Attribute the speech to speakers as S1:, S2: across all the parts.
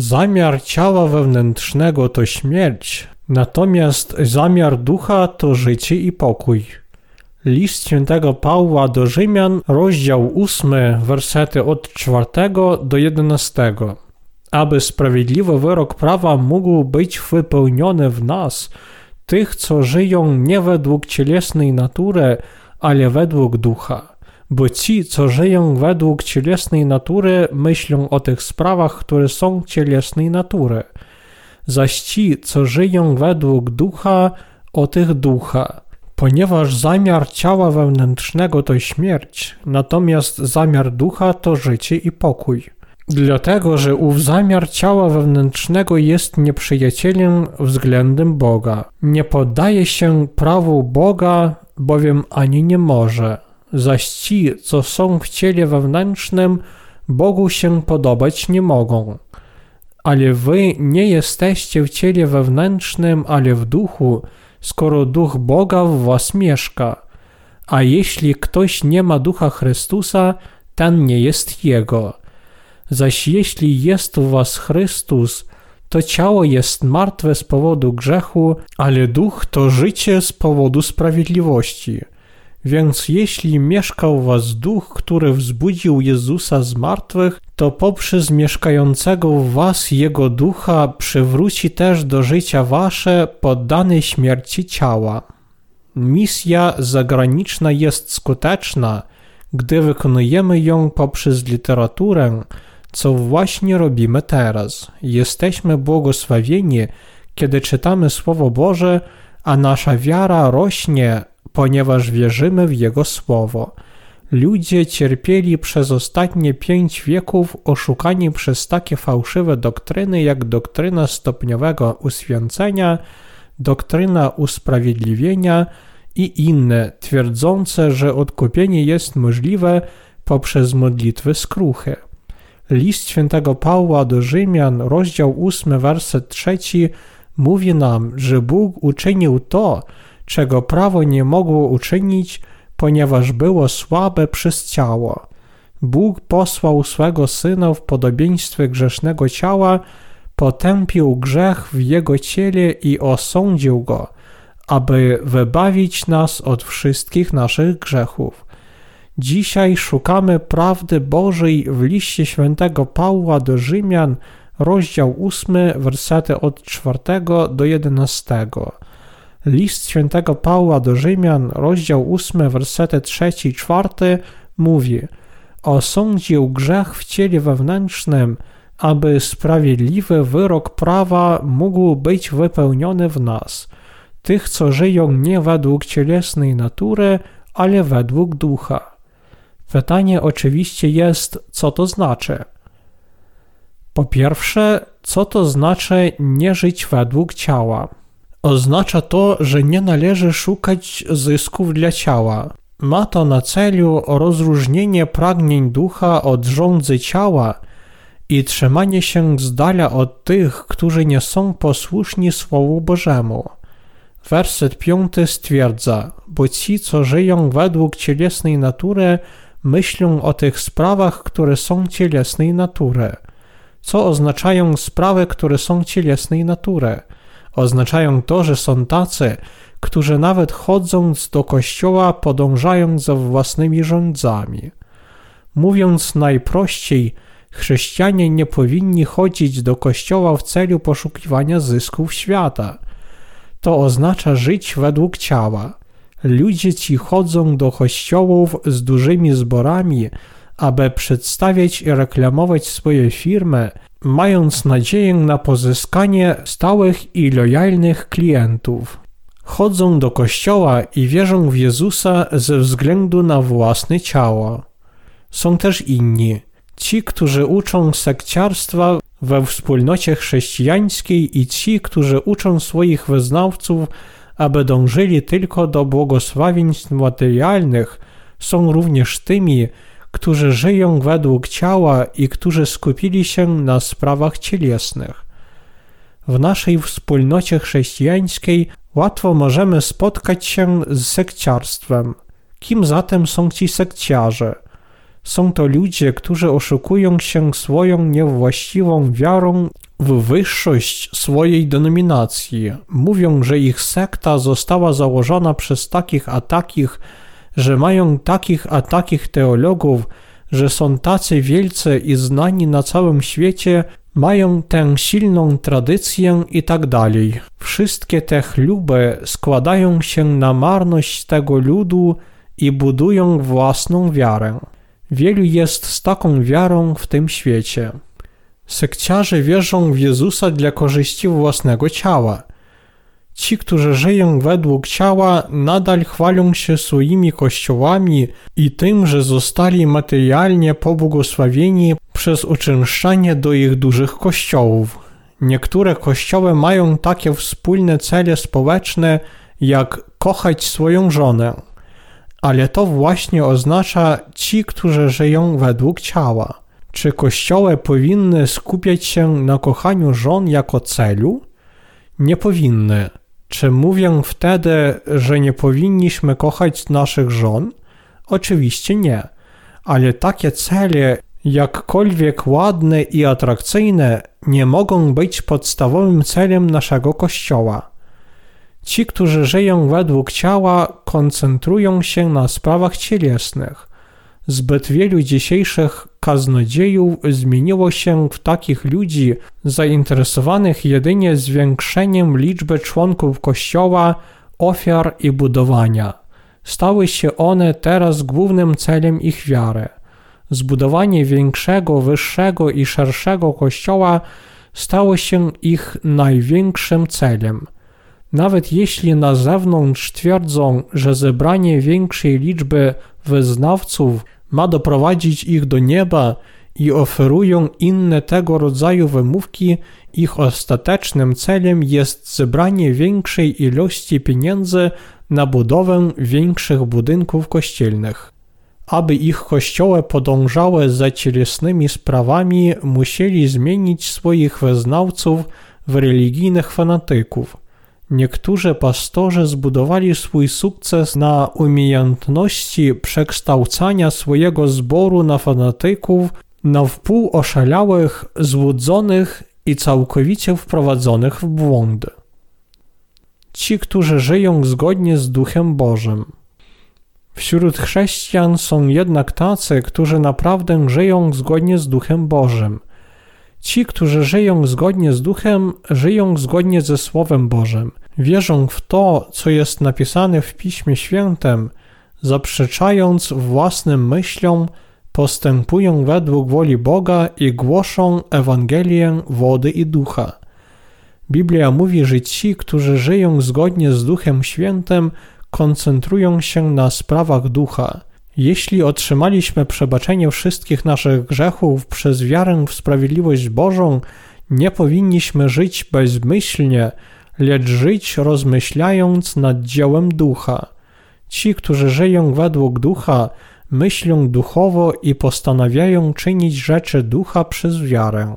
S1: Zamiar ciała wewnętrznego to śmierć, natomiast zamiar ducha to życie i pokój. List świętego Pawła do Rzymian, rozdział 8, wersety od 4 do 11. Aby sprawiedliwy wyrok prawa mógł być wypełniony w nas, tych, co żyją nie według cielesnej natury, ale według ducha. Bo ci, co żyją według cielesnej natury, myślą o tych sprawach, które są cielesnej natury. Zaś ci, co żyją według ducha, o tych ducha. Ponieważ zamiar ciała wewnętrznego to śmierć, natomiast zamiar ducha to życie i pokój. Dlatego, że ów zamiar ciała wewnętrznego jest nieprzyjacielem względem Boga. Nie poddaje się prawu Boga, bowiem ani nie może. Zaś ci, co są w ciele wewnętrznym, Bogu się podobać nie mogą. Ale wy nie jesteście w ciele wewnętrznym, ale w duchu, skoro duch Boga w was mieszka. A jeśli ktoś nie ma ducha Chrystusa, ten nie jest jego. Zaś jeśli jest w was Chrystus, to ciało jest martwe z powodu grzechu, ale duch to życie z powodu sprawiedliwości. Więc jeśli mieszkał was duch, który wzbudził Jezusa z martwych, to poprzez mieszkającego w was Jego ducha przywróci też do życia wasze poddane śmierci ciała. Misja zagraniczna jest skuteczna, gdy wykonujemy ją poprzez literaturę, co właśnie robimy teraz. Jesteśmy błogosławieni, kiedy czytamy Słowo Boże, a nasza wiara rośnie, ponieważ wierzymy w Jego Słowo. Ludzie cierpieli przez ostatnie pięć wieków oszukani przez takie fałszywe doktryny jak doktryna stopniowego uświęcenia, doktryna usprawiedliwienia i inne, twierdzące, że odkupienie jest możliwe poprzez modlitwy skruchy. List świętego Pawła do Rzymian, rozdział 8, werset 3 mówi nam, że Bóg uczynił to, czego prawo nie mogło uczynić, ponieważ było słabe przez ciało. Bóg posłał swego Syna w podobieństwie grzesznego ciała, potępił grzech w Jego ciele i osądził Go, aby wybawić nas od wszystkich naszych grzechów. Dzisiaj szukamy prawdy Bożej w liście świętego Pawła do Rzymian, rozdział 8, wersety od 4 do 11. List świętego Pawła do Rzymian, rozdział 8, wersety 3 i 4 mówi Osądził grzech w ciele wewnętrznym, aby sprawiedliwy wyrok prawa mógł być wypełniony w nas, tych, co żyją nie według cielesnej natury, ale według ducha. Pytanie oczywiście jest, co to znaczy. Po pierwsze, co to znaczy nie żyć według ciała? Oznacza to, że nie należy szukać zysków dla ciała. Ma to na celu rozróżnienie pragnień ducha od rządzy ciała i trzymanie się z dala od tych, którzy nie są posłuszni Słowu Bożemu. Werset piąty stwierdza, bo ci, co żyją według cielesnej natury, myślą o tych sprawach, które są cielesnej natury. Co oznaczają sprawy, które są cielesnej natury? Oznaczają to, że są tacy, którzy nawet chodząc do kościoła podążają za własnymi rządzami. Mówiąc najprościej, chrześcijanie nie powinni chodzić do kościoła w celu poszukiwania zysków świata. To oznacza żyć według ciała. Ludzie ci chodzą do kościołów z dużymi zborami, aby przedstawiać i reklamować swoje firmy, mając nadzieję na pozyskanie stałych i lojalnych klientów. Chodzą do kościoła i wierzą w Jezusa ze względu na własne ciało. Są też inni, ci, którzy uczą sekciarstwa we wspólnocie chrześcijańskiej i ci, którzy uczą swoich wyznawców aby dążyli tylko do błogosławieństw materialnych, są również tymi, którzy żyją według ciała i którzy skupili się na sprawach cielesnych. W naszej wspólnocie chrześcijańskiej łatwo możemy spotkać się z sekciarstwem. Kim zatem są ci sekciarze? Są to ludzie, którzy oszukują się swoją niewłaściwą wiarą w wyższość swojej denominacji. Mówią, że ich sekta została założona przez takich a takich, że mają takich a takich teologów, że są tacy wielcy i znani na całym świecie, mają tę silną tradycję i tak dalej. Wszystkie te chluby składają się na marność tego ludu i budują własną wiarę. Wielu jest z taką wiarą w tym świecie. Sekciarze wierzą w Jezusa dla korzyści własnego ciała. Ci, którzy żyją według ciała, nadal chwalą się swoimi kościołami i tym, że zostali materialnie pobłogosławieni przez uczęszczanie do ich dużych kościołów. Niektóre kościoły mają takie wspólne cele społeczne, jak kochać swoją żonę. Ale to właśnie oznacza ci, którzy żyją według ciała. Czy kościoły powinny skupiać się na kochaniu żon jako celu? Nie powinny. Czy mówię wtedy, że nie powinniśmy kochać naszych żon? Oczywiście nie. Ale takie cele, jakkolwiek ładne i atrakcyjne, nie mogą być podstawowym celem naszego kościoła. Ci, którzy żyją według ciała, koncentrują się na sprawach cielesnych. Zbyt wielu dzisiejszych kaznodziejów zmieniło się w takich ludzi zainteresowanych jedynie zwiększeniem liczby członków kościoła, ofiar i budowania. Stały się one teraz głównym celem ich wiary. Zbudowanie większego, wyższego i szerszego kościoła stało się ich największym celem – nawet jeśli na zewnątrz twierdzą, że zebranie większej liczby wyznawców ma doprowadzić ich do nieba i oferują inne tego rodzaju wymówki, ich ostatecznym celem jest zebranie większej ilości pieniędzy na budowę większych budynków kościelnych. Aby ich kościoły podążały za cielesnymi sprawami, musieli zmienić swoich wyznawców w religijnych fanatyków – Niektórzy pastorzy zbudowali swój sukces na umiejętności przekształcania swojego zboru na fanatyków, na wpół oszalałych, złudzonych i całkowicie wprowadzonych w błąd. Ci, którzy żyją zgodnie z Duchem Bożym. Wśród chrześcijan są jednak tacy, którzy naprawdę żyją zgodnie z Duchem Bożym – Ci, którzy żyją zgodnie z duchem, żyją zgodnie ze Słowem Bożym, wierzą w to, co jest napisane w Piśmie Świętym, zaprzeczając własnym myślom, postępują według woli Boga i głoszą Ewangelię wody i ducha. Biblia mówi, że ci, którzy żyją zgodnie z Duchem Świętym, koncentrują się na sprawach ducha. Jeśli otrzymaliśmy przebaczenie wszystkich naszych grzechów przez wiarę w sprawiedliwość Bożą, nie powinniśmy żyć bezmyślnie, lecz żyć rozmyślając nad dziełem ducha. Ci, którzy żyją według ducha, myślą duchowo i postanawiają czynić rzeczy ducha przez wiarę.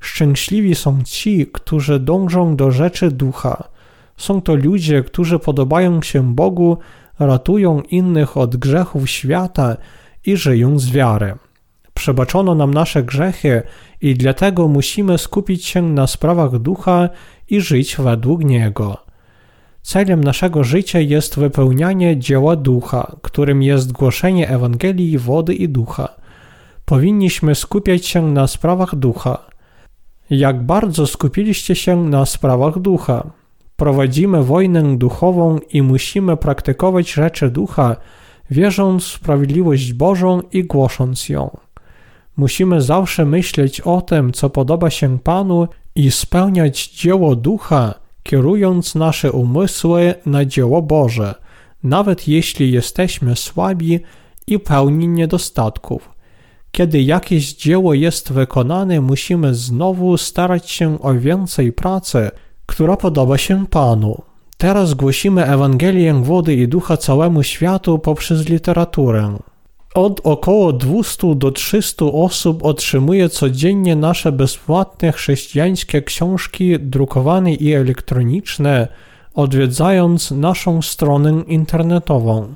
S1: Szczęśliwi są ci, którzy dążą do rzeczy ducha. Są to ludzie, którzy podobają się Bogu ratują innych od grzechów świata i żyją z wiary. Przebaczono nam nasze grzechy i dlatego musimy skupić się na sprawach ducha i żyć według niego. Celem naszego życia jest wypełnianie dzieła ducha, którym jest głoszenie Ewangelii wody i ducha. Powinniśmy skupiać się na sprawach ducha. Jak bardzo skupiliście się na sprawach ducha? Prowadzimy wojnę duchową i musimy praktykować rzeczy ducha, wierząc w sprawiedliwość Bożą i głosząc ją. Musimy zawsze myśleć o tym, co podoba się Panu i spełniać dzieło ducha, kierując nasze umysły na dzieło Boże, nawet jeśli jesteśmy słabi i pełni niedostatków. Kiedy jakieś dzieło jest wykonane, musimy znowu starać się o więcej pracy, która podoba się Panu. Teraz głosimy Ewangelię wody i ducha całemu światu poprzez literaturę. Od około 200 do 300 osób otrzymuje codziennie nasze bezpłatne chrześcijańskie książki drukowane i elektroniczne, odwiedzając naszą stronę internetową.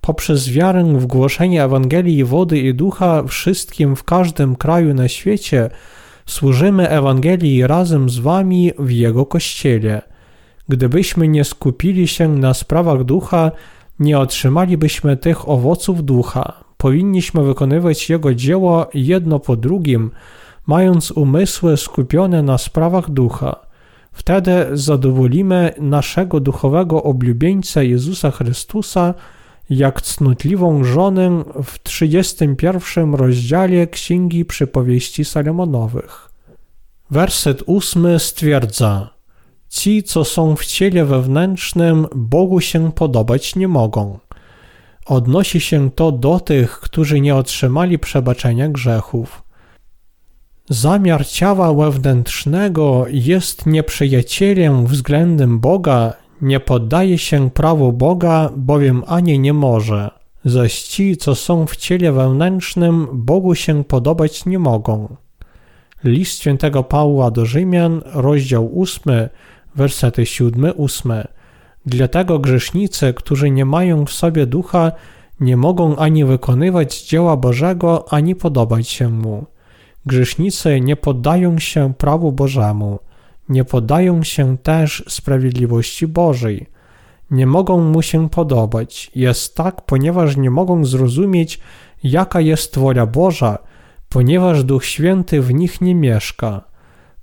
S1: Poprzez wiarę w głoszenie Ewangelii wody i ducha wszystkim w każdym kraju na świecie Służymy Ewangelii razem z wami w Jego Kościele. Gdybyśmy nie skupili się na sprawach ducha, nie otrzymalibyśmy tych owoców ducha. Powinniśmy wykonywać Jego dzieło jedno po drugim, mając umysły skupione na sprawach ducha. Wtedy zadowolimy naszego duchowego oblubieńca Jezusa Chrystusa, jak cnotliwą żonę w 31 rozdziale Księgi Przypowieści Salomonowych. Werset ósmy stwierdza: Ci, co są w ciele wewnętrznym, Bogu się podobać nie mogą. Odnosi się to do tych, którzy nie otrzymali przebaczenia grzechów. Zamiar ciała wewnętrznego jest nieprzyjacielem względem Boga, nie poddaje się prawu Boga, bowiem ani nie może. Zaś ci, co są w ciele wewnętrznym, Bogu się podobać nie mogą. List świętego Pawła do Rzymian, rozdział 8, wersety 7-8. Dlatego grzesznicy, którzy nie mają w sobie ducha, nie mogą ani wykonywać dzieła Bożego, ani podobać się Mu. Grzesznicy nie poddają się prawu Bożemu, nie poddają się też sprawiedliwości Bożej. Nie mogą mu się podobać. Jest tak, ponieważ nie mogą zrozumieć, jaka jest wola Boża, ponieważ Duch Święty w nich nie mieszka.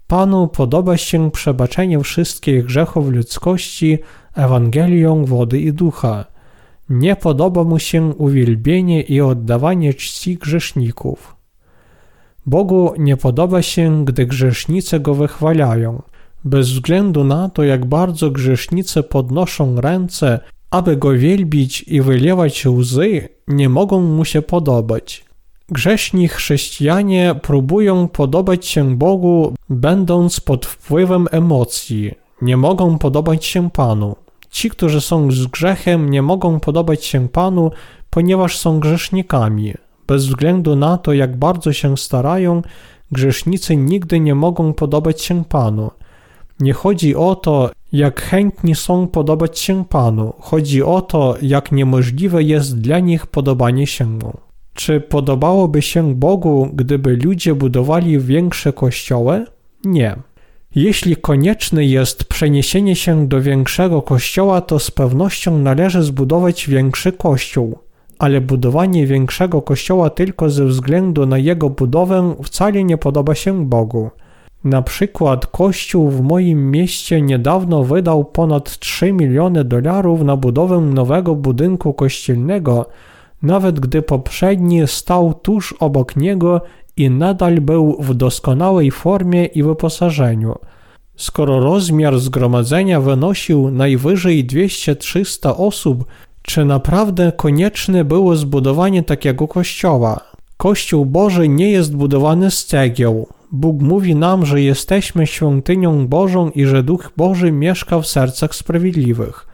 S1: Panu podoba się przebaczenie wszystkich grzechów ludzkości Ewangelią wody i ducha. Nie podoba mu się uwielbienie i oddawanie czci grzeszników. Bogu nie podoba się, gdy grzesznicy go wychwalają. Bez względu na to, jak bardzo grzesznicy podnoszą ręce, aby go wielbić i wylewać łzy, nie mogą mu się podobać. Grzeszni chrześcijanie próbują podobać się Bogu, będąc pod wpływem emocji. Nie mogą podobać się Panu. Ci, którzy są z grzechem, nie mogą podobać się Panu, ponieważ są grzesznikami. Bez względu na to, jak bardzo się starają, grzesznicy nigdy nie mogą podobać się Panu. Nie chodzi o to, jak chętni są podobać się Panu, chodzi o to, jak niemożliwe jest dla nich podobanie się Mu. Czy podobałoby się Bogu, gdyby ludzie budowali większe kościoły? Nie. Jeśli konieczne jest przeniesienie się do większego kościoła, to z pewnością należy zbudować większy kościół, ale budowanie większego kościoła tylko ze względu na jego budowę wcale nie podoba się Bogu. Na przykład kościół w moim mieście niedawno wydał ponad 3 miliony dolarów na budowę nowego budynku kościelnego, nawet gdy poprzedni stał tuż obok niego i nadal był w doskonałej formie i wyposażeniu. Skoro rozmiar zgromadzenia wynosił najwyżej 200-300 osób, czy naprawdę konieczne było zbudowanie takiego kościoła? Kościół Boży nie jest budowany z cegieł. Bóg mówi nam, że jesteśmy świątynią Bożą i że Duch Boży mieszka w sercach sprawiedliwych.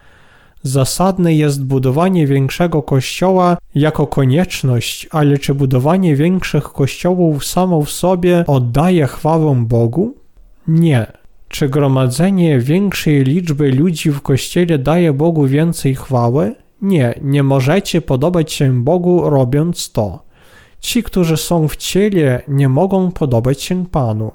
S1: Zasadne jest budowanie większego kościoła jako konieczność, ale czy budowanie większych kościołów samo w sobie oddaje chwałę Bogu? Nie. Czy gromadzenie większej liczby ludzi w kościele daje Bogu więcej chwały? Nie, nie możecie podobać się Bogu robiąc to. Ci, którzy są w ciele, nie mogą podobać się Panu.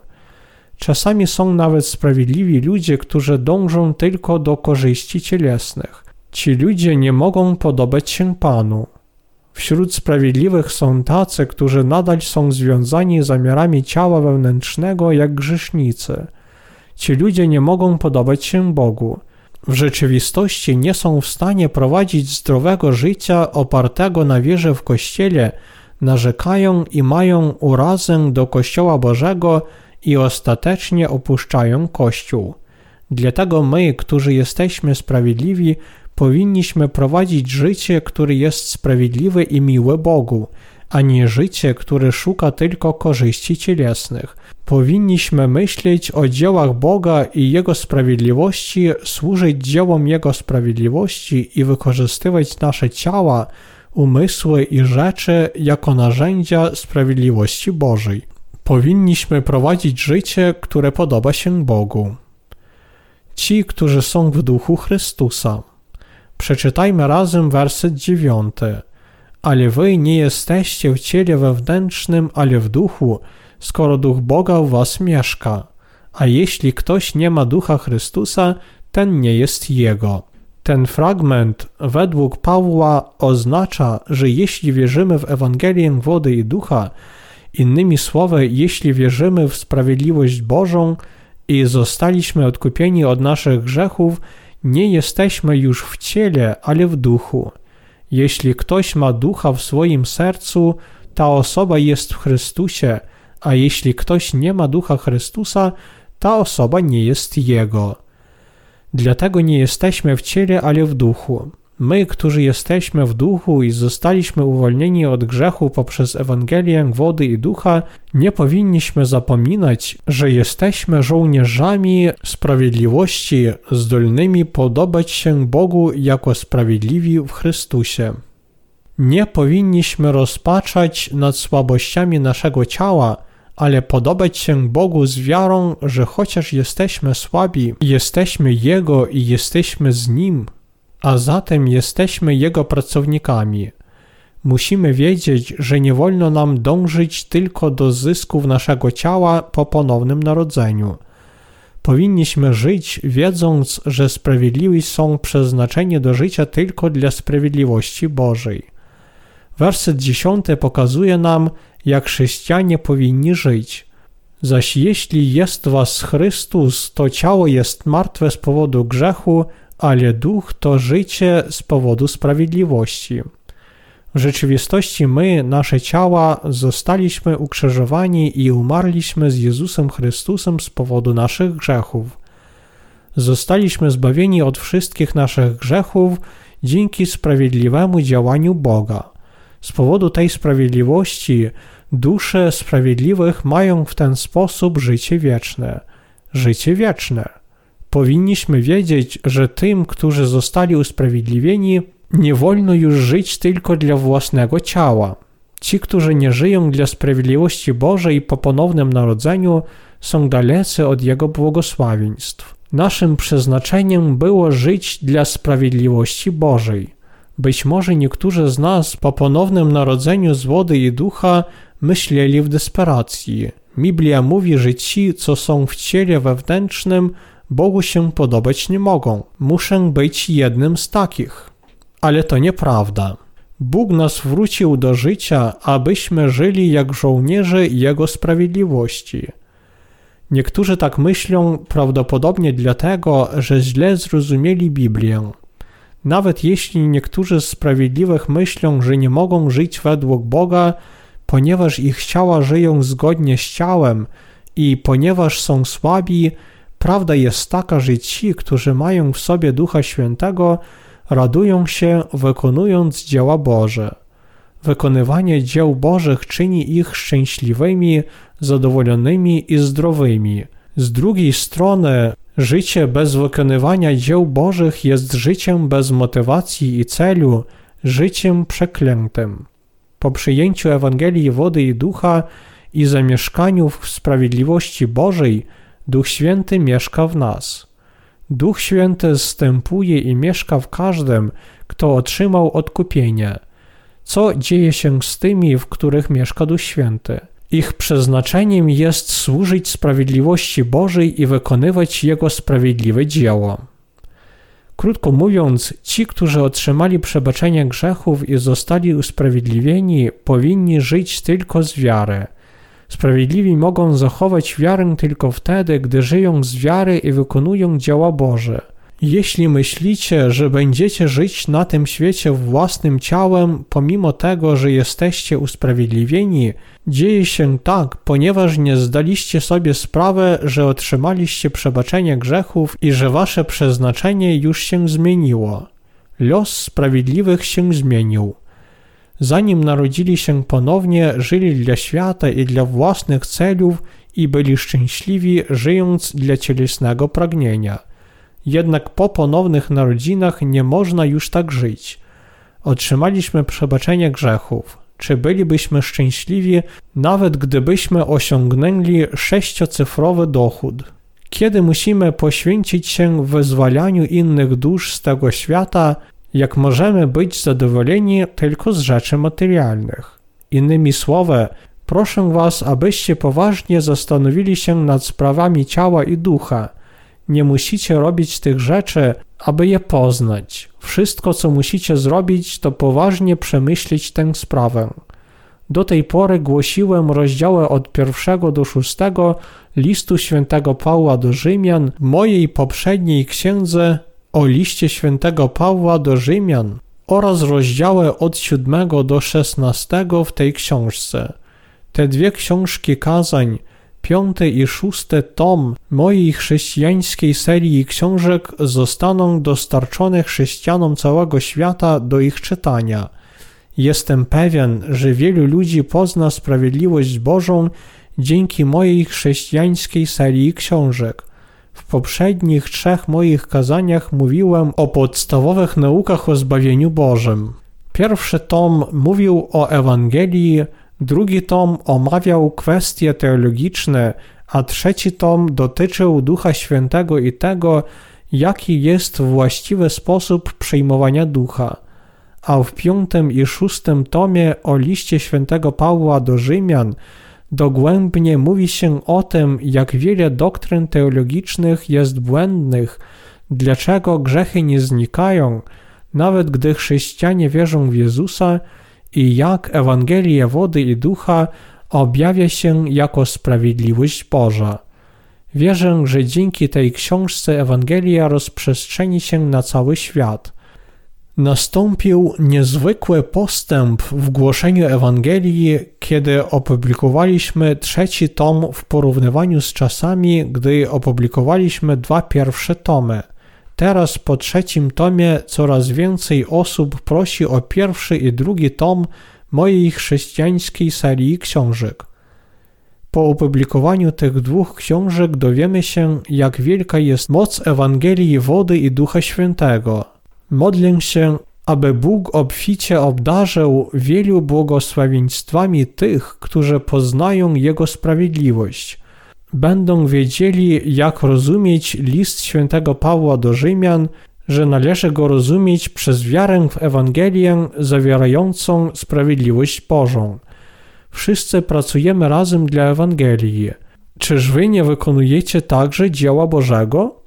S1: Czasami są nawet sprawiedliwi ludzie, którzy dążą tylko do korzyści cielesnych. Ci ludzie nie mogą podobać się Panu. Wśród sprawiedliwych są tacy, którzy nadal są związani zamiarami ciała wewnętrznego jak grzesznicy. Ci ludzie nie mogą podobać się Bogu. W rzeczywistości nie są w stanie prowadzić zdrowego życia opartego na wierze w Kościele, narzekają i mają urazę do Kościoła Bożego i ostatecznie opuszczają Kościół. Dlatego my, którzy jesteśmy sprawiedliwi, powinniśmy prowadzić życie, które jest sprawiedliwe i miłe Bogu, a nie życie, które szuka tylko korzyści cielesnych. Powinniśmy myśleć o dziełach Boga i Jego sprawiedliwości, służyć dziełom Jego sprawiedliwości i wykorzystywać nasze ciała, umysły i rzeczy jako narzędzia sprawiedliwości Bożej. Powinniśmy prowadzić życie, które podoba się Bogu. Ci, którzy są w duchu Chrystusa. Przeczytajmy razem werset dziewiąty. Ale wy nie jesteście w ciele wewnętrznym, ale w duchu, skoro Duch Boga w was mieszka. A jeśli ktoś nie ma Ducha Chrystusa, ten nie jest Jego. Ten fragment według Pawła oznacza, że jeśli wierzymy w Ewangelię wody i ducha, innymi słowy, jeśli wierzymy w sprawiedliwość Bożą i zostaliśmy odkupieni od naszych grzechów, nie jesteśmy już w ciele, ale w duchu. Jeśli ktoś ma ducha w swoim sercu, ta osoba jest w Chrystusie, a jeśli ktoś nie ma ducha Chrystusa, ta osoba nie jest jego. Dlatego nie jesteśmy w ciele, ale w duchu. My, którzy jesteśmy w duchu i zostaliśmy uwolnieni od grzechu poprzez Ewangelię wody i ducha, nie powinniśmy zapominać, że jesteśmy żołnierzami sprawiedliwości, zdolnymi podobać się Bogu jako sprawiedliwi w Chrystusie. Nie powinniśmy rozpaczać nad słabościami naszego ciała, ale podobać się Bogu z wiarą, że chociaż jesteśmy słabi, jesteśmy Jego i jesteśmy z Nim, a zatem jesteśmy Jego pracownikami. Musimy wiedzieć, że nie wolno nam dążyć tylko do zysków naszego ciała po ponownym narodzeniu. Powinniśmy żyć, wiedząc, że sprawiedliwi są przeznaczeni do życia tylko dla sprawiedliwości Bożej. Werset dziesiąty pokazuje nam, jak chrześcijanie powinni żyć. Zaś jeśli jest was Chrystus, to ciało jest martwe z powodu grzechu, ale duch to życie z powodu sprawiedliwości. W rzeczywistości my, nasze ciała, zostaliśmy ukrzyżowani i umarliśmy z Jezusem Chrystusem z powodu naszych grzechów. Zostaliśmy zbawieni od wszystkich naszych grzechów dzięki sprawiedliwemu działaniu Boga. Z powodu tej sprawiedliwości dusze sprawiedliwych mają w ten sposób życie wieczne. Życie wieczne. Powinniśmy wiedzieć, że tym, którzy zostali usprawiedliwieni, nie wolno już żyć tylko dla własnego ciała. Ci, którzy nie żyją dla sprawiedliwości Bożej po ponownym narodzeniu, są dalecy od Jego błogosławieństw. Naszym przeznaczeniem było żyć dla sprawiedliwości Bożej. Być może niektórzy z nas po ponownym narodzeniu z wody i ducha myśleli w desperacji. Biblia mówi, że ci, co są w ciele wewnętrznym, Bogu się podobać nie mogą. Muszę być jednym z takich. Ale to nieprawda. Bóg nas wrócił do życia, abyśmy żyli jak żołnierze Jego sprawiedliwości. Niektórzy tak myślą prawdopodobnie dlatego, że źle zrozumieli Biblię. Nawet jeśli niektórzy z sprawiedliwych myślą, że nie mogą żyć według Boga, ponieważ ich ciała żyją zgodnie z ciałem i ponieważ są słabi, prawda jest taka, że ci, którzy mają w sobie Ducha Świętego, radują się wykonując dzieła Boże. Wykonywanie dzieł Bożych czyni ich szczęśliwymi, zadowolonymi i zdrowymi. Z drugiej strony, życie bez wykonywania dzieł Bożych jest życiem bez motywacji i celu, życiem przeklętym. Po przyjęciu Ewangelii wody i ducha i zamieszkaniu w sprawiedliwości Bożej, Duch Święty mieszka w nas. Duch Święty zstępuje i mieszka w każdym, kto otrzymał odkupienie. Co dzieje się z tymi, w których mieszka Duch Święty? Ich przeznaczeniem jest służyć sprawiedliwości Bożej i wykonywać Jego sprawiedliwe dzieło. Krótko mówiąc, ci, którzy otrzymali przebaczenie grzechów i zostali usprawiedliwieni, powinni żyć tylko z wiary. Sprawiedliwi mogą zachować wiarę tylko wtedy, gdy żyją z wiary i wykonują dzieła Boże. Jeśli myślicie, że będziecie żyć na tym świecie własnym ciałem, pomimo tego, że jesteście usprawiedliwieni, dzieje się tak, ponieważ nie zdaliście sobie sprawy, że otrzymaliście przebaczenie grzechów i że wasze przeznaczenie już się zmieniło. Los sprawiedliwych się zmienił. Zanim narodzili się ponownie, żyli dla świata i dla własnych celów i byli szczęśliwi, żyjąc dla cielesnego pragnienia. Jednak po ponownych narodzinach nie można już tak żyć. Otrzymaliśmy przebaczenie grzechów. Czy bylibyśmy szczęśliwi, nawet gdybyśmy osiągnęli sześciocyfrowy dochód? Kiedy musimy poświęcić się wyzwalaniu innych dusz z tego świata, jak możemy być zadowoleni tylko z rzeczy materialnych? Innymi słowy, Proszę Was, abyście poważnie zastanowili się nad sprawami ciała i ducha. Nie musicie robić tych rzeczy, aby je poznać. Wszystko, co musicie zrobić, to poważnie przemyśleć tę sprawę. Do tej pory głosiłem rozdziały od pierwszego do szóstego listu świętego Pawła do Rzymian mojej poprzedniej księdze o liście świętego Pawła do Rzymian oraz rozdziały od siódmego do szesnastego w tej książce. Te dwie książki kazań, piąty i szósty tom mojej chrześcijańskiej serii książek zostaną dostarczone chrześcijanom całego świata do ich czytania. Jestem pewien, że wielu ludzi pozna sprawiedliwość Bożą dzięki mojej chrześcijańskiej serii książek. W poprzednich trzech moich kazaniach mówiłem o podstawowych naukach o zbawieniu Bożym. Pierwszy tom mówił o Ewangelii, drugi tom omawiał kwestie teologiczne, a trzeci tom dotyczył Ducha Świętego i tego, jaki jest właściwy sposób przyjmowania Ducha. A w piątym i szóstym tomie o liście świętego Pawła do Rzymian dogłębnie mówi się o tym, jak wiele doktryn teologicznych jest błędnych, dlaczego grzechy nie znikają, nawet gdy chrześcijanie wierzą w Jezusa i jak Ewangelia wody i ducha objawia się jako sprawiedliwość Boża. Wierzę, że dzięki tej książce Ewangelia rozprzestrzeni się na cały świat. Nastąpił niezwykły postęp w głoszeniu Ewangelii, kiedy opublikowaliśmy trzeci tom w porównywaniu z czasami, gdy opublikowaliśmy dwa pierwsze tomy. Teraz po trzecim tomie coraz więcej osób prosi o pierwszy i drugi tom mojej chrześcijańskiej serii książek. Po opublikowaniu tych dwóch książek dowiemy się, jak wielka jest moc Ewangelii wody i Ducha Świętego – Modlę się, aby Bóg obficie obdarzył wielu błogosławieństwami tych, którzy poznają Jego sprawiedliwość. Będą wiedzieli, jak rozumieć list świętego Pawła do Rzymian, że należy go rozumieć przez wiarę w Ewangelię zawierającą sprawiedliwość Bożą. Wszyscy pracujemy razem dla Ewangelii. Czyż wy nie wykonujecie także dzieła Bożego?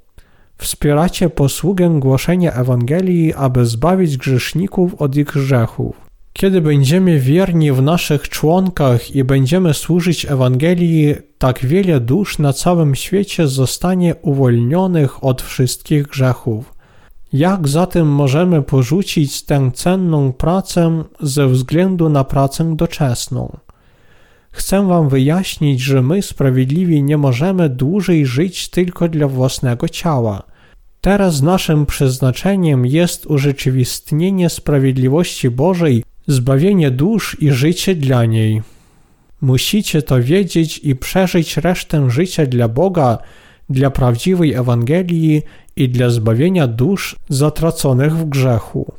S1: Wspieracie posługę głoszenia Ewangelii, aby zbawić grzeszników od ich grzechów. Kiedy będziemy wierni w naszych członkach i będziemy służyć Ewangelii, tak wiele dusz na całym świecie zostanie uwolnionych od wszystkich grzechów. Jak zatem możemy porzucić tę cenną pracę ze względu na pracę doczesną? Chcę Wam wyjaśnić, że my, sprawiedliwi, nie możemy dłużej żyć tylko dla własnego ciała. Teraz naszym przeznaczeniem jest urzeczywistnienie sprawiedliwości Bożej, zbawienie dusz i życie dla niej. Musicie to wiedzieć i przeżyć resztę życia dla Boga, dla prawdziwej Ewangelii i dla zbawienia dusz zatraconych w grzechu.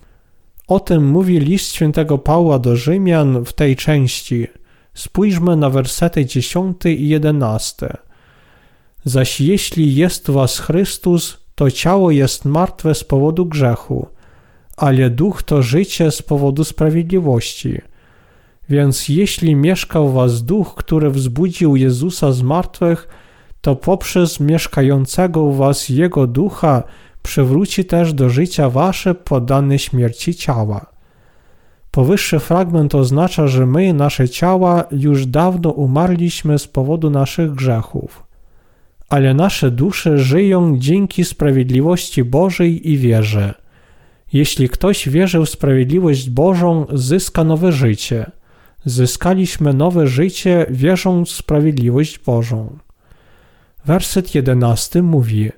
S1: O tym mówi list świętego Pawła do Rzymian w tej części. Spójrzmy na wersety 10 i 11. Zaś jeśli jest was Chrystus, to ciało jest martwe z powodu grzechu, ale duch to życie z powodu sprawiedliwości. Więc jeśli mieszkał w was duch, który wzbudził Jezusa z martwych, to poprzez mieszkającego u was Jego ducha przywróci też do życia wasze podane śmierci ciała. Powyższy fragment oznacza, że my, nasze ciała, już dawno umarliśmy z powodu naszych grzechów ale nasze dusze żyją dzięki sprawiedliwości Bożej i wierze. Jeśli ktoś wierzy w sprawiedliwość Bożą, zyska nowe życie. Zyskaliśmy nowe życie, wierząc w sprawiedliwość Bożą. Werset jedenasty mówi: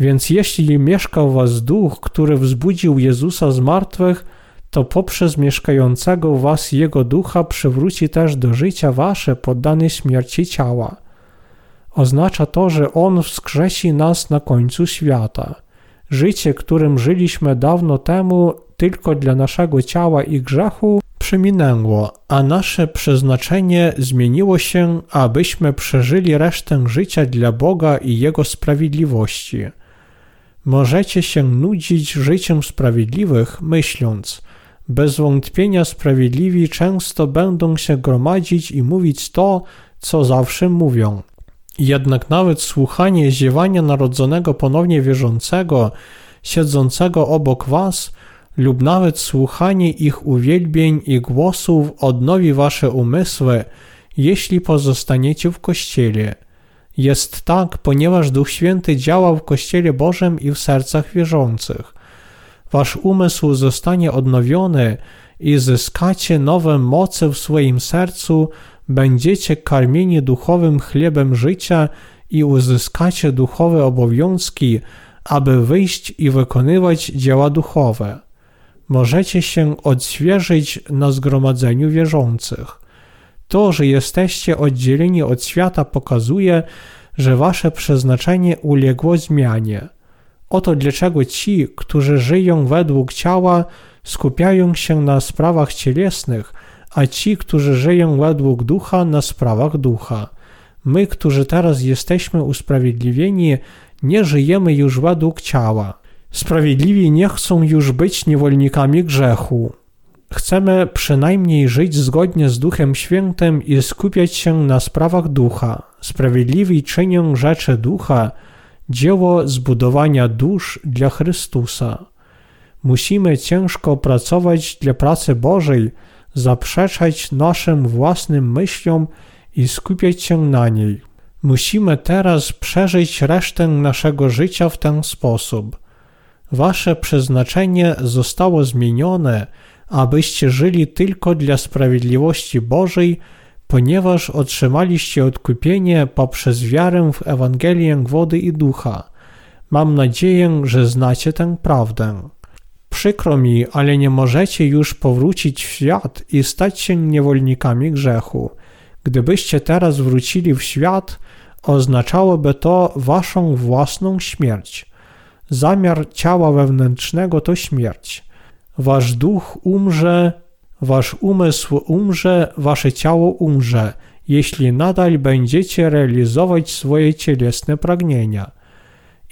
S1: Więc jeśli mieszkał was duch, który wzbudził Jezusa z martwych, to poprzez mieszkającego was Jego ducha przywróci też do życia wasze poddane śmierci ciała Oznacza to, że On wskrzesi nas na końcu świata. Życie, którym żyliśmy dawno temu, tylko dla naszego ciała i grzechu, przeminęło, a nasze przeznaczenie zmieniło się, abyśmy przeżyli resztę życia dla Boga i Jego sprawiedliwości. Możecie się nudzić życiem sprawiedliwych, myśląc, Bez wątpienia sprawiedliwi często będą się gromadzić i mówić to, co zawsze mówią. Jednak nawet słuchanie ziewania narodzonego ponownie wierzącego, siedzącego obok was, lub nawet słuchanie ich uwielbień i głosów odnowi wasze umysły, jeśli pozostaniecie w Kościele. Jest tak, ponieważ Duch Święty działa w Kościele Bożym i w sercach wierzących. Wasz umysł zostanie odnowiony i zyskacie nowe moce w swoim sercu, będziecie karmieni duchowym chlebem życia i uzyskacie duchowe obowiązki, aby wyjść i wykonywać dzieła duchowe. Możecie się odświeżyć na zgromadzeniu wierzących. To, że jesteście oddzieleni od świata, pokazuje, że wasze przeznaczenie uległo zmianie. Oto dlaczego ci, którzy żyją według ciała, skupiają się na sprawach cielesnych, a ci, którzy żyją według ducha, na sprawach ducha. My, którzy teraz jesteśmy usprawiedliwieni, nie żyjemy już według ciała. Sprawiedliwi nie chcą już być niewolnikami grzechu. Chcemy przynajmniej żyć zgodnie z Duchem Świętym i skupiać się na sprawach ducha. Sprawiedliwi czynią rzeczy ducha, dzieło zbudowania dusz dla Chrystusa. Musimy ciężko pracować dla pracy Bożej, zaprzeczać naszym własnym myślom i skupiać się na niej. Musimy teraz przeżyć resztę naszego życia w ten sposób. Wasze przeznaczenie zostało zmienione, abyście żyli tylko dla sprawiedliwości Bożej, ponieważ otrzymaliście odkupienie poprzez wiarę w Ewangelię wody i ducha. Mam nadzieję, że znacie tę prawdę. Przykro mi, ale nie możecie już powrócić w świat i stać się niewolnikami grzechu. Gdybyście teraz wrócili w świat, oznaczałoby to waszą własną śmierć. Zamiar ciała wewnętrznego to śmierć. Wasz duch umrze, wasz umysł umrze, wasze ciało umrze, jeśli nadal będziecie realizować swoje cielesne pragnienia.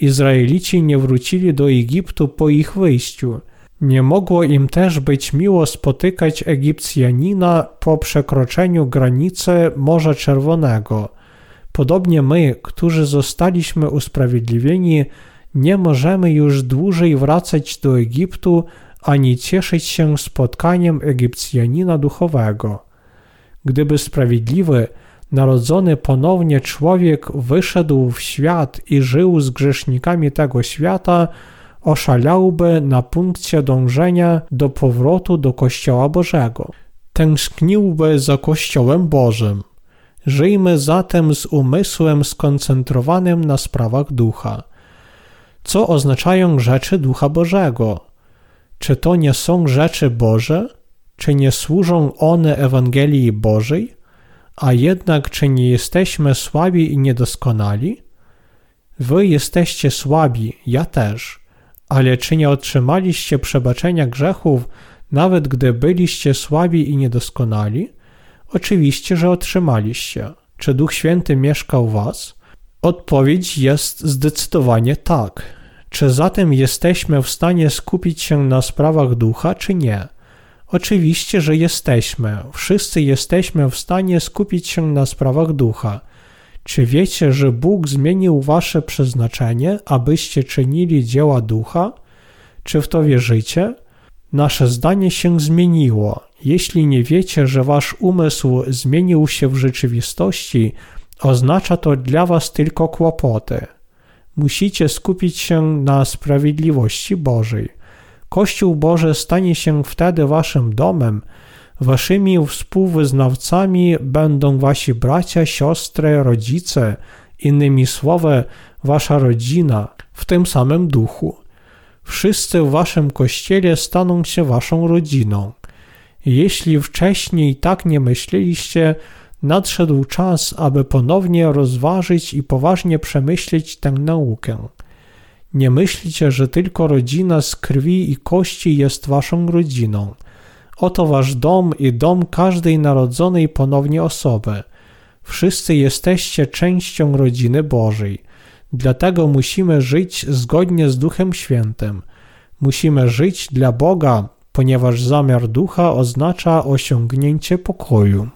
S1: Izraelici nie wrócili do Egiptu po ich wyjściu. Nie mogło im też być miło spotykać Egipcjanina po przekroczeniu granicy Morza Czerwonego. Podobnie my, którzy zostaliśmy usprawiedliwieni, nie możemy już dłużej wracać do Egiptu ani cieszyć się spotkaniem Egipcjanina duchowego. Gdyby sprawiedliwy, narodzony ponownie człowiek wyszedł w świat i żył z grzesznikami tego świata, oszalałby na punkcie dążenia do powrotu do Kościoła Bożego. Tęskniłby za Kościołem Bożym. Żyjmy zatem z umysłem skoncentrowanym na sprawach ducha. Co oznaczają rzeczy Ducha Bożego? Czy to nie są rzeczy Boże? Czy nie służą one Ewangelii Bożej? A jednak, czy nie jesteśmy słabi i niedoskonali? Wy jesteście słabi, ja też. Ale czy nie otrzymaliście przebaczenia grzechów, nawet gdy byliście słabi i niedoskonali? Oczywiście, że otrzymaliście. Czy Duch Święty mieszkał w was? Odpowiedź jest zdecydowanie tak. Czy zatem jesteśmy w stanie skupić się na sprawach ducha, czy nie? Oczywiście, że jesteśmy. Wszyscy jesteśmy w stanie skupić się na sprawach ducha. Czy wiecie, że Bóg zmienił wasze przeznaczenie, abyście czynili dzieła ducha? Czy w to wierzycie? Nasze zdanie się zmieniło. Jeśli nie wiecie, że wasz umysł zmienił się w rzeczywistości, oznacza to dla was tylko kłopoty. Musicie skupić się na sprawiedliwości Bożej. Kościół Boży stanie się wtedy waszym domem, waszymi współwyznawcami będą wasi bracia, siostry, rodzice, innymi słowy, wasza rodzina w tym samym duchu. Wszyscy w waszym kościele staną się waszą rodziną. Jeśli wcześniej tak nie myśleliście, nadszedł czas, aby ponownie rozważyć i poważnie przemyśleć tę naukę. Nie myślcie, że tylko rodzina z krwi i kości jest waszą rodziną. Oto wasz dom i dom każdej narodzonej ponownie osoby. Wszyscy jesteście częścią rodziny Bożej. Dlatego musimy żyć zgodnie z Duchem Świętym. Musimy żyć dla Boga, ponieważ zamiar ducha oznacza osiągnięcie pokoju.